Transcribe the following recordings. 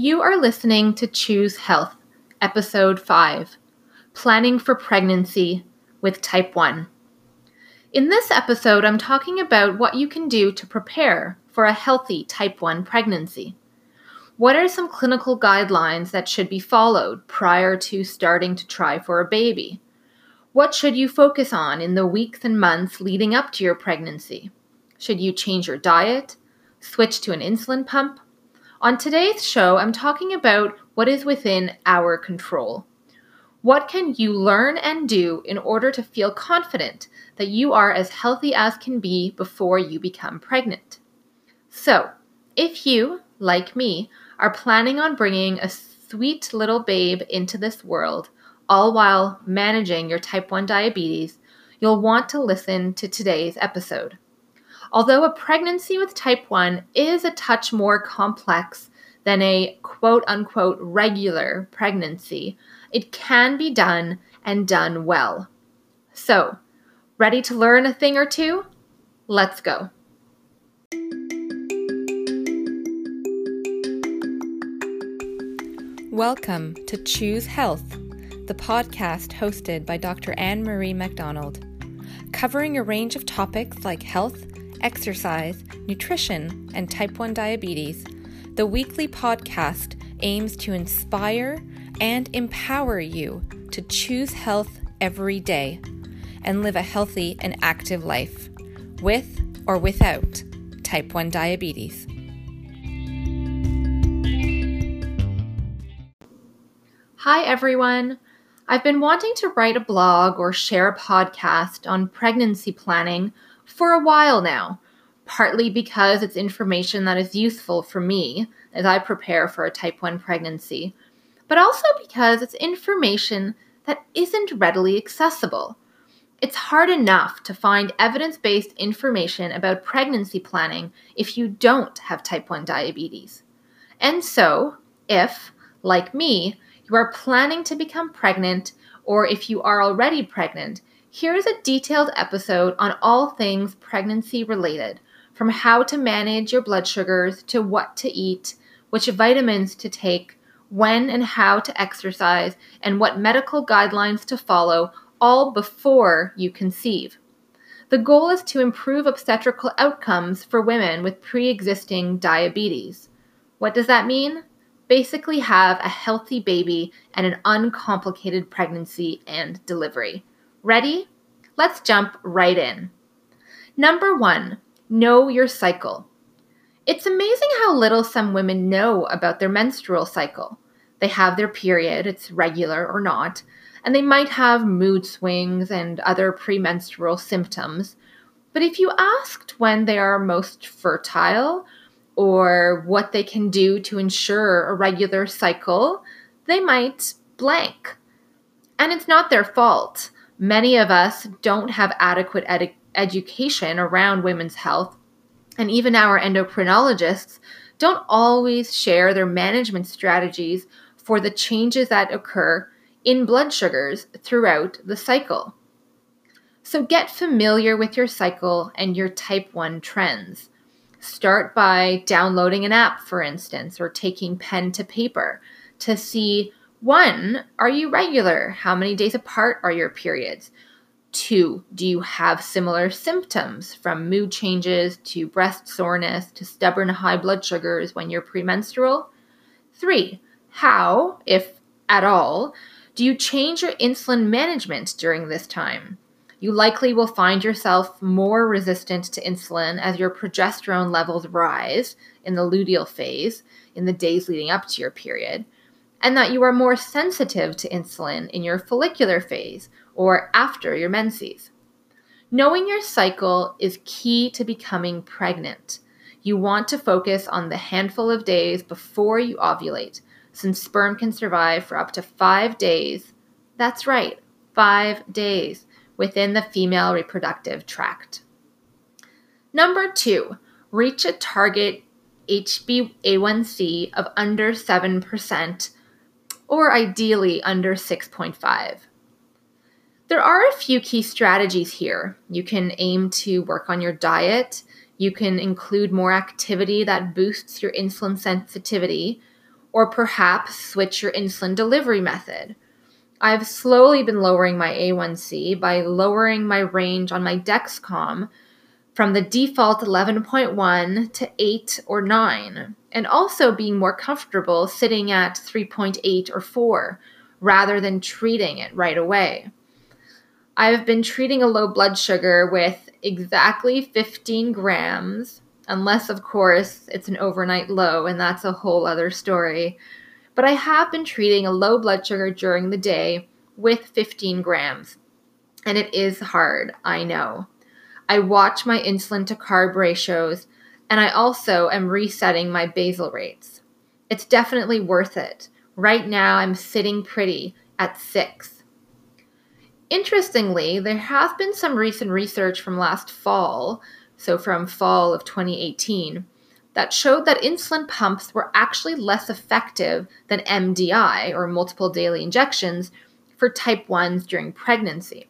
You are listening to Choose Health, Episode 5 Planning for Pregnancy with Type 1. In this episode, I'm talking about what you can do to prepare for a healthy Type 1 pregnancy. What are some clinical guidelines that should be followed prior to starting to try for a baby? What should you focus on in the weeks and months leading up to your pregnancy? Should you change your diet? Switch to an insulin pump? On today's show, I'm talking about what is within our control. What can you learn and do in order to feel confident that you are as healthy as can be before you become pregnant? So, if you, like me, are planning on bringing a sweet little babe into this world, all while managing your type 1 diabetes, you'll want to listen to today's episode. Although a pregnancy with type 1 is a touch more complex than a quote unquote regular pregnancy, it can be done and done well. So, ready to learn a thing or two? Let's go. Welcome to Choose Health, the podcast hosted by Dr. Anne Marie MacDonald, covering a range of topics like health exercise, nutrition, and type 1 diabetes, the weekly podcast aims to inspire and empower you to choose health every day and live a healthy and active life, with or without type 1 diabetes. Hi, everyone. I've been wanting to write a blog or share a podcast on pregnancy planning for a while now, partly because it's information that is useful for me as I prepare for a type 1 pregnancy, but also because it's information that isn't readily accessible. It's hard enough to find evidence based information about pregnancy planning if you don't have type 1 diabetes. And so, if, like me, you are planning to become pregnant, or if you are already pregnant, here is a detailed episode on all things pregnancy related, from how to manage your blood sugars to what to eat, which vitamins to take, when and how to exercise, and what medical guidelines to follow, all before you conceive. The goal is to improve obstetrical outcomes for women with pre existing diabetes. What does that mean? Basically, have a healthy baby and an uncomplicated pregnancy and delivery. Ready? Let's jump right in. Number one, know your cycle. It's amazing how little some women know about their menstrual cycle. They have their period, it's regular or not, and they might have mood swings and other premenstrual symptoms. But if you asked when they are most fertile or what they can do to ensure a regular cycle, they might blank. And it's not their fault. Many of us don't have adequate ed- education around women's health, and even our endocrinologists don't always share their management strategies for the changes that occur in blood sugars throughout the cycle. So get familiar with your cycle and your type 1 trends. Start by downloading an app, for instance, or taking pen to paper to see one, are you regular? How many days apart are your periods? Two, do you have similar symptoms from mood changes to breast soreness to stubborn high blood sugars when you're premenstrual? Three, how, if at all, do you change your insulin management during this time? You likely will find yourself more resistant to insulin as your progesterone levels rise in the luteal phase in the days leading up to your period and that you are more sensitive to insulin in your follicular phase or after your menses. Knowing your cycle is key to becoming pregnant. You want to focus on the handful of days before you ovulate, since sperm can survive for up to five days. That's right, five days within the female reproductive tract. Number two, reach a target HbA1c of under 7% or ideally under 6.5. There are a few key strategies here. You can aim to work on your diet. You can include more activity that boosts your insulin sensitivity, or perhaps switch your insulin delivery method. I've slowly been lowering my A1C by lowering my range on my Dexcom from the default 11.1 to 8 or 9, and also being more comfortable sitting at 3.8 or 4 rather than treating it right away. I've been treating a low blood sugar with exactly 15 grams, unless, of course, it's an overnight low, and that's a whole other story. But I have been treating a low blood sugar during the day with 15 grams. And it is hard, I know. I watch my insulin to carb ratios, and I also am resetting my basal rates. It's definitely worth it. Right now, I'm sitting pretty at six. Interestingly, there has been some recent research from last fall, so from fall of 2018, that showed that insulin pumps were actually less effective than MDI, or multiple daily injections, for type 1s during pregnancy.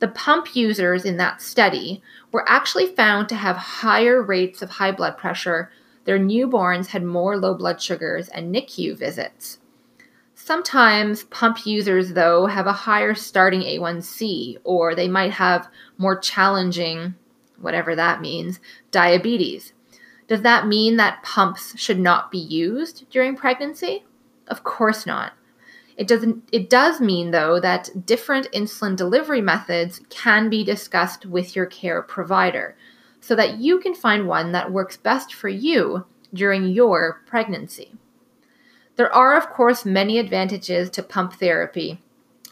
The pump users in that study were actually found to have higher rates of high blood pressure. Their newborns had more low blood sugars and NICU visits. Sometimes pump users, though, have a higher starting A1C, or they might have more challenging, whatever that means, diabetes. Does that mean that pumps should not be used during pregnancy? Of course not. It doesn't it does mean though that different insulin delivery methods can be discussed with your care provider so that you can find one that works best for you during your pregnancy. There are of course many advantages to pump therapy,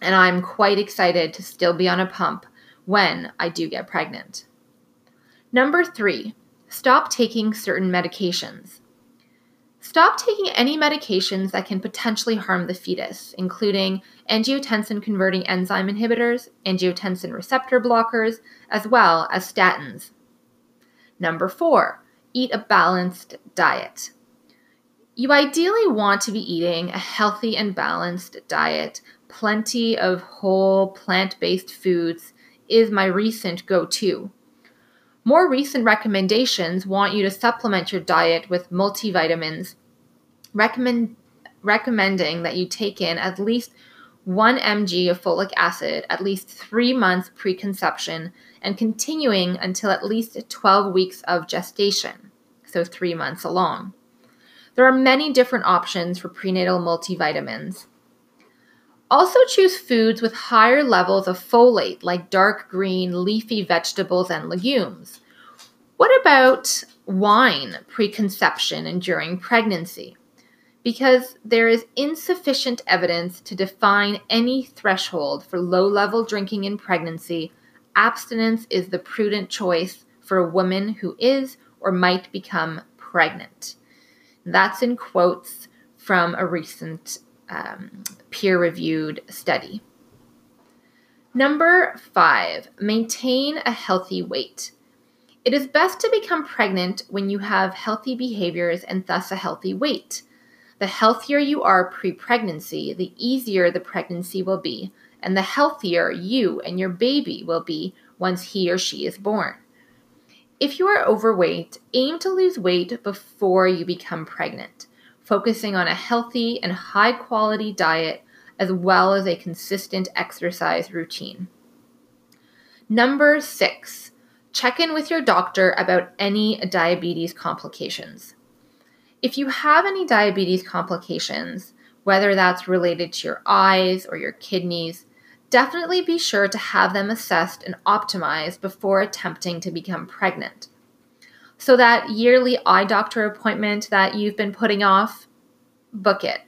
and I'm quite excited to still be on a pump when I do get pregnant. Number 3, stop taking certain medications. Stop taking any medications that can potentially harm the fetus, including angiotensin converting enzyme inhibitors, angiotensin receptor blockers, as well as statins. Number four, eat a balanced diet. You ideally want to be eating a healthy and balanced diet. Plenty of whole plant based foods is my recent go to. More recent recommendations want you to supplement your diet with multivitamins, recommend, recommending that you take in at least 1 mg of folic acid at least three months preconception and continuing until at least 12 weeks of gestation, so three months along. There are many different options for prenatal multivitamins. Also, choose foods with higher levels of folate, like dark green leafy vegetables and legumes. What about wine preconception and during pregnancy? Because there is insufficient evidence to define any threshold for low level drinking in pregnancy, abstinence is the prudent choice for a woman who is or might become pregnant. That's in quotes from a recent um, peer reviewed study. Number five, maintain a healthy weight. It is best to become pregnant when you have healthy behaviors and thus a healthy weight. The healthier you are pre pregnancy, the easier the pregnancy will be, and the healthier you and your baby will be once he or she is born. If you are overweight, aim to lose weight before you become pregnant focusing on a healthy and high quality diet as well as a consistent exercise routine. Number six, check in with your doctor about any diabetes complications. If you have any diabetes complications, whether that's related to your eyes or your kidneys, definitely be sure to have them assessed and optimized before attempting to become pregnant. So, that yearly eye doctor appointment that you've been putting off, book it.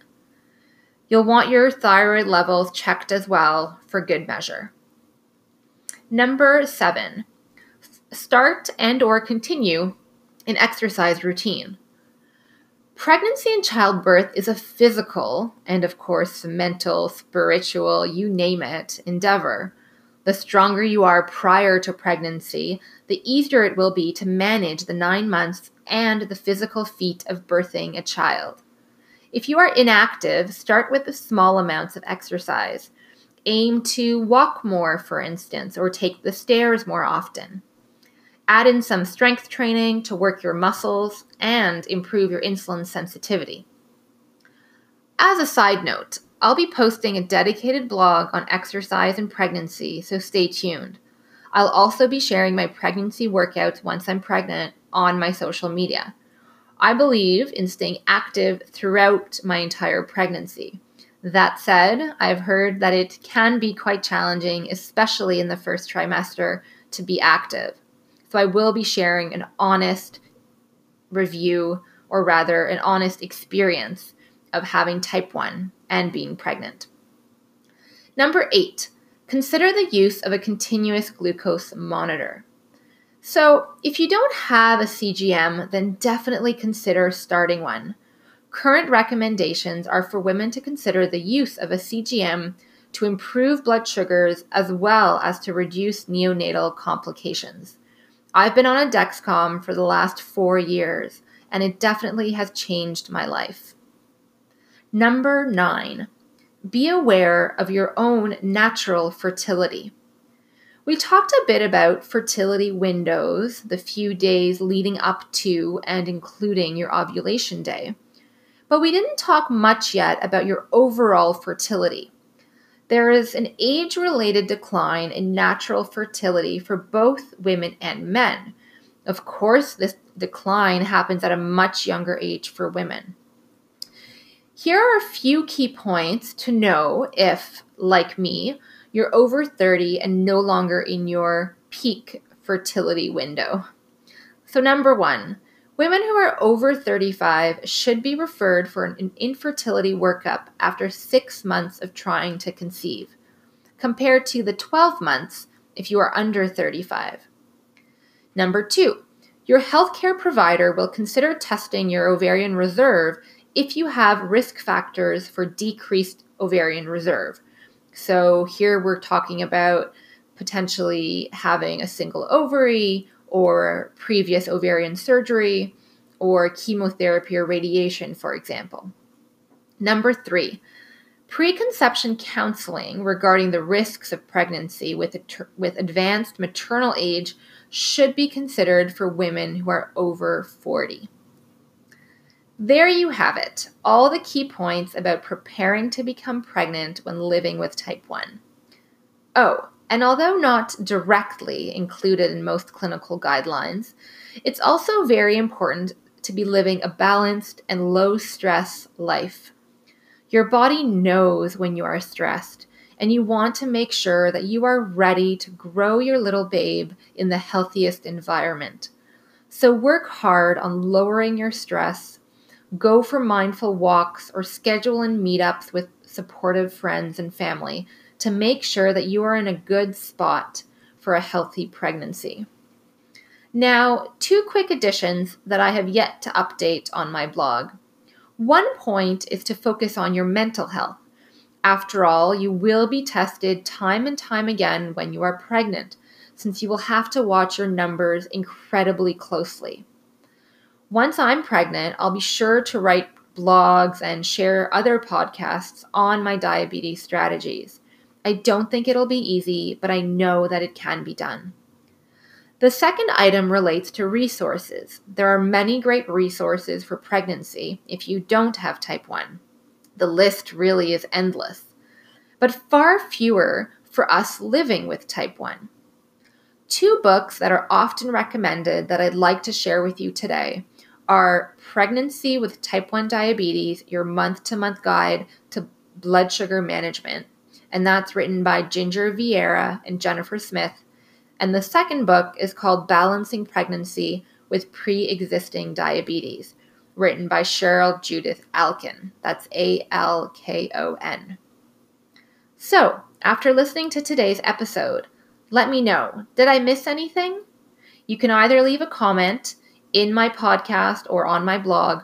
You'll want your thyroid levels checked as well for good measure. Number 7. Start and or continue an exercise routine. Pregnancy and childbirth is a physical and of course mental, spiritual, you name it, endeavor. The stronger you are prior to pregnancy, the easier it will be to manage the nine months and the physical feat of birthing a child. If you are inactive, start with small amounts of exercise. Aim to walk more, for instance, or take the stairs more often. Add in some strength training to work your muscles and improve your insulin sensitivity. As a side note, I'll be posting a dedicated blog on exercise and pregnancy, so stay tuned. I'll also be sharing my pregnancy workouts once I'm pregnant on my social media. I believe in staying active throughout my entire pregnancy. That said, I've heard that it can be quite challenging, especially in the first trimester, to be active. So I will be sharing an honest review, or rather, an honest experience of having type 1 and being pregnant. Number eight, consider the use of a continuous glucose monitor. So, if you don't have a CGM, then definitely consider starting one. Current recommendations are for women to consider the use of a CGM to improve blood sugars as well as to reduce neonatal complications. I've been on a Dexcom for the last four years, and it definitely has changed my life. Number nine, be aware of your own natural fertility. We talked a bit about fertility windows, the few days leading up to and including your ovulation day. But we didn't talk much yet about your overall fertility. There is an age related decline in natural fertility for both women and men. Of course, this decline happens at a much younger age for women. Here are a few key points to know if, like me, you're over 30 and no longer in your peak fertility window. So, number one, women who are over 35 should be referred for an infertility workup after six months of trying to conceive, compared to the 12 months if you are under 35. Number two, your healthcare provider will consider testing your ovarian reserve if you have risk factors for decreased ovarian reserve. So here we're talking about potentially having a single ovary or previous ovarian surgery or chemotherapy or radiation, for example. Number three, preconception counseling regarding the risks of pregnancy with, with advanced maternal age should be considered for women who are over 40. There you have it, all the key points about preparing to become pregnant when living with type 1. Oh, and although not directly included in most clinical guidelines, it's also very important to be living a balanced and low stress life. Your body knows when you are stressed, and you want to make sure that you are ready to grow your little babe in the healthiest environment. So work hard on lowering your stress go for mindful walks, or schedule in meetups with supportive friends and family to make sure that you are in a good spot for a healthy pregnancy. Now, two quick additions that I have yet to update on my blog. One point is to focus on your mental health. After all, you will be tested time and time again when you are pregnant, since you will have to watch your numbers incredibly closely. Once I'm pregnant, I'll be sure to write blogs and share other podcasts on my diabetes strategies. I don't think it'll be easy, but I know that it can be done. The second item relates to resources. There are many great resources for pregnancy if you don't have type 1. The list really is endless, but far fewer for us living with type 1. Two books that are often recommended that I'd like to share with you today are Pregnancy with Type 1 Diabetes, your month to month guide to blood sugar management. And that's written by Ginger Vieira and Jennifer Smith. And the second book is called Balancing Pregnancy with Pre Existing Diabetes, written by Cheryl Judith Alkon. That's A L K O N. So, after listening to today's episode, let me know did I miss anything? You can either leave a comment in my podcast or on my blog.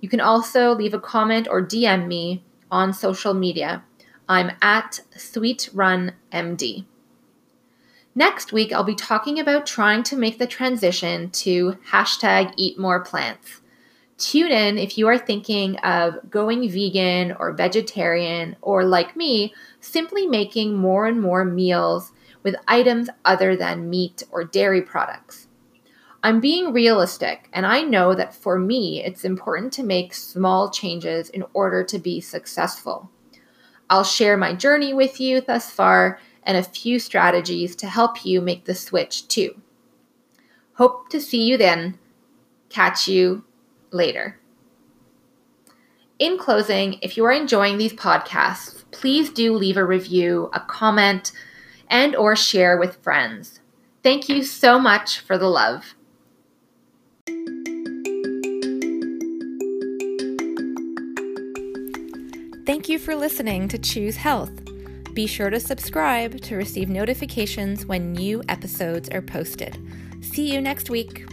You can also leave a comment or DM me on social media. I'm at SweetRunMD. Next week, I'll be talking about trying to make the transition to hashtag eat more plants. Tune in if you are thinking of going vegan or vegetarian, or like me, simply making more and more meals with items other than meat or dairy products. I'm being realistic, and I know that for me, it's important to make small changes in order to be successful. I'll share my journey with you thus far and a few strategies to help you make the switch too. Hope to see you then. Catch you later. In closing, if you are enjoying these podcasts, please do leave a review, a comment, and or share with friends. Thank you so much for the love. Thank you for listening to Choose Health. Be sure to subscribe to receive notifications when new episodes are posted. See you next week.